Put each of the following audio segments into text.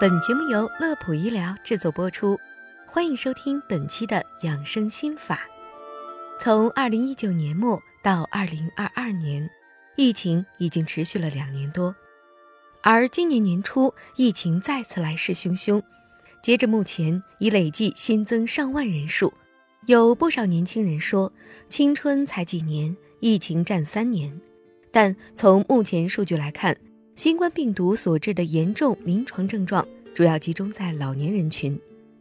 本节目由乐普医疗制作播出，欢迎收听本期的养生心法。从二零一九年末到二零二二年，疫情已经持续了两年多，而今年年初疫情再次来势汹汹，截至目前已累计新增上万人数。有不少年轻人说，青春才几年，疫情占三年。但从目前数据来看，新冠病毒所致的严重临床症状主要集中在老年人群，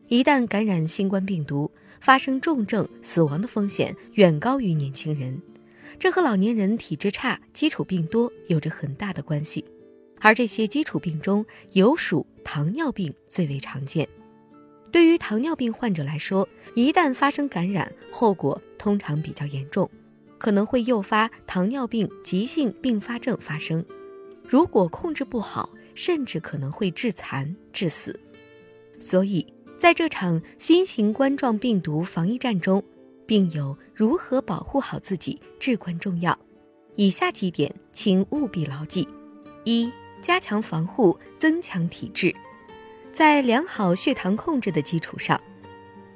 一旦感染新冠病毒，发生重症、死亡的风险远高于年轻人。这和老年人体质差、基础病多有着很大的关系。而这些基础病中有属糖尿病最为常见。对于糖尿病患者来说，一旦发生感染，后果通常比较严重，可能会诱发糖尿病急性并发症发生。如果控制不好，甚至可能会致残致死。所以，在这场新型冠状病毒防疫战中，病友如何保护好自己至关重要。以下几点，请务必牢记：一、加强防护，增强体质。在良好血糖控制的基础上，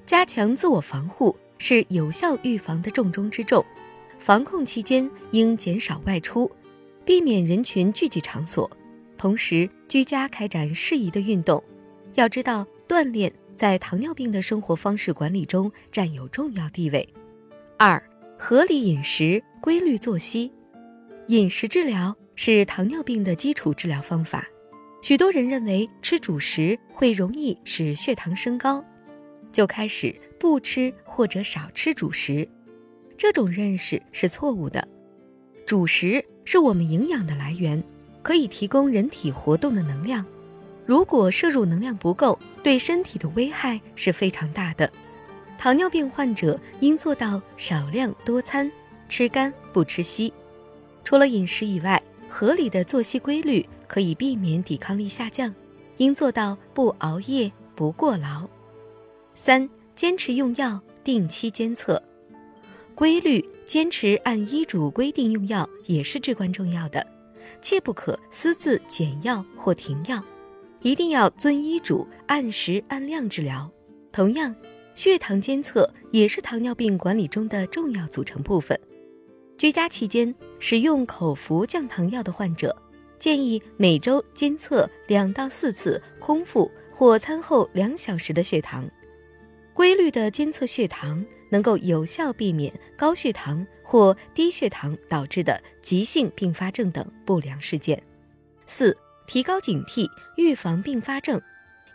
加强自我防护是有效预防的重中之重。防控期间应减少外出。避免人群聚集场所，同时居家开展适宜的运动。要知道，锻炼在糖尿病的生活方式管理中占有重要地位。二、合理饮食，规律作息。饮食治疗是糖尿病的基础治疗方法。许多人认为吃主食会容易使血糖升高，就开始不吃或者少吃主食。这种认识是错误的。主食。是我们营养的来源，可以提供人体活动的能量。如果摄入能量不够，对身体的危害是非常大的。糖尿病患者应做到少量多餐，吃干不吃稀。除了饮食以外，合理的作息规律可以避免抵抗力下降。应做到不熬夜、不过劳。三、坚持用药，定期监测，规律。坚持按医嘱规定用药也是至关重要的，切不可私自减药或停药，一定要遵医嘱按时按量治疗。同样，血糖监测也是糖尿病管理中的重要组成部分。居家期间使用口服降糖药的患者，建议每周监测两到四次空腹或餐后两小时的血糖，规律的监测血糖。能够有效避免高血糖或低血糖导致的急性并发症等不良事件。四、提高警惕，预防并发症。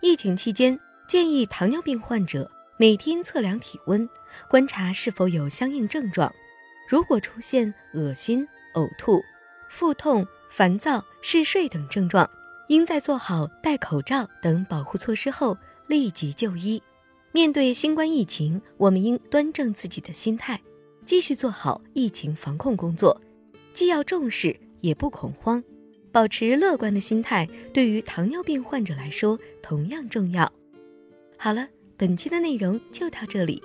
疫情期间，建议糖尿病患者每天测量体温，观察是否有相应症状。如果出现恶心、呕吐、腹痛、烦躁、嗜睡等症状，应在做好戴口罩等保护措施后立即就医。面对新冠疫情，我们应端正自己的心态，继续做好疫情防控工作，既要重视，也不恐慌，保持乐观的心态，对于糖尿病患者来说同样重要。好了，本期的内容就到这里，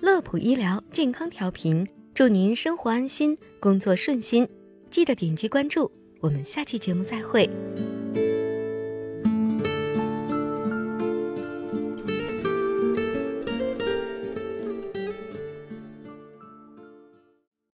乐普医疗健康调频，祝您生活安心，工作顺心，记得点击关注，我们下期节目再会。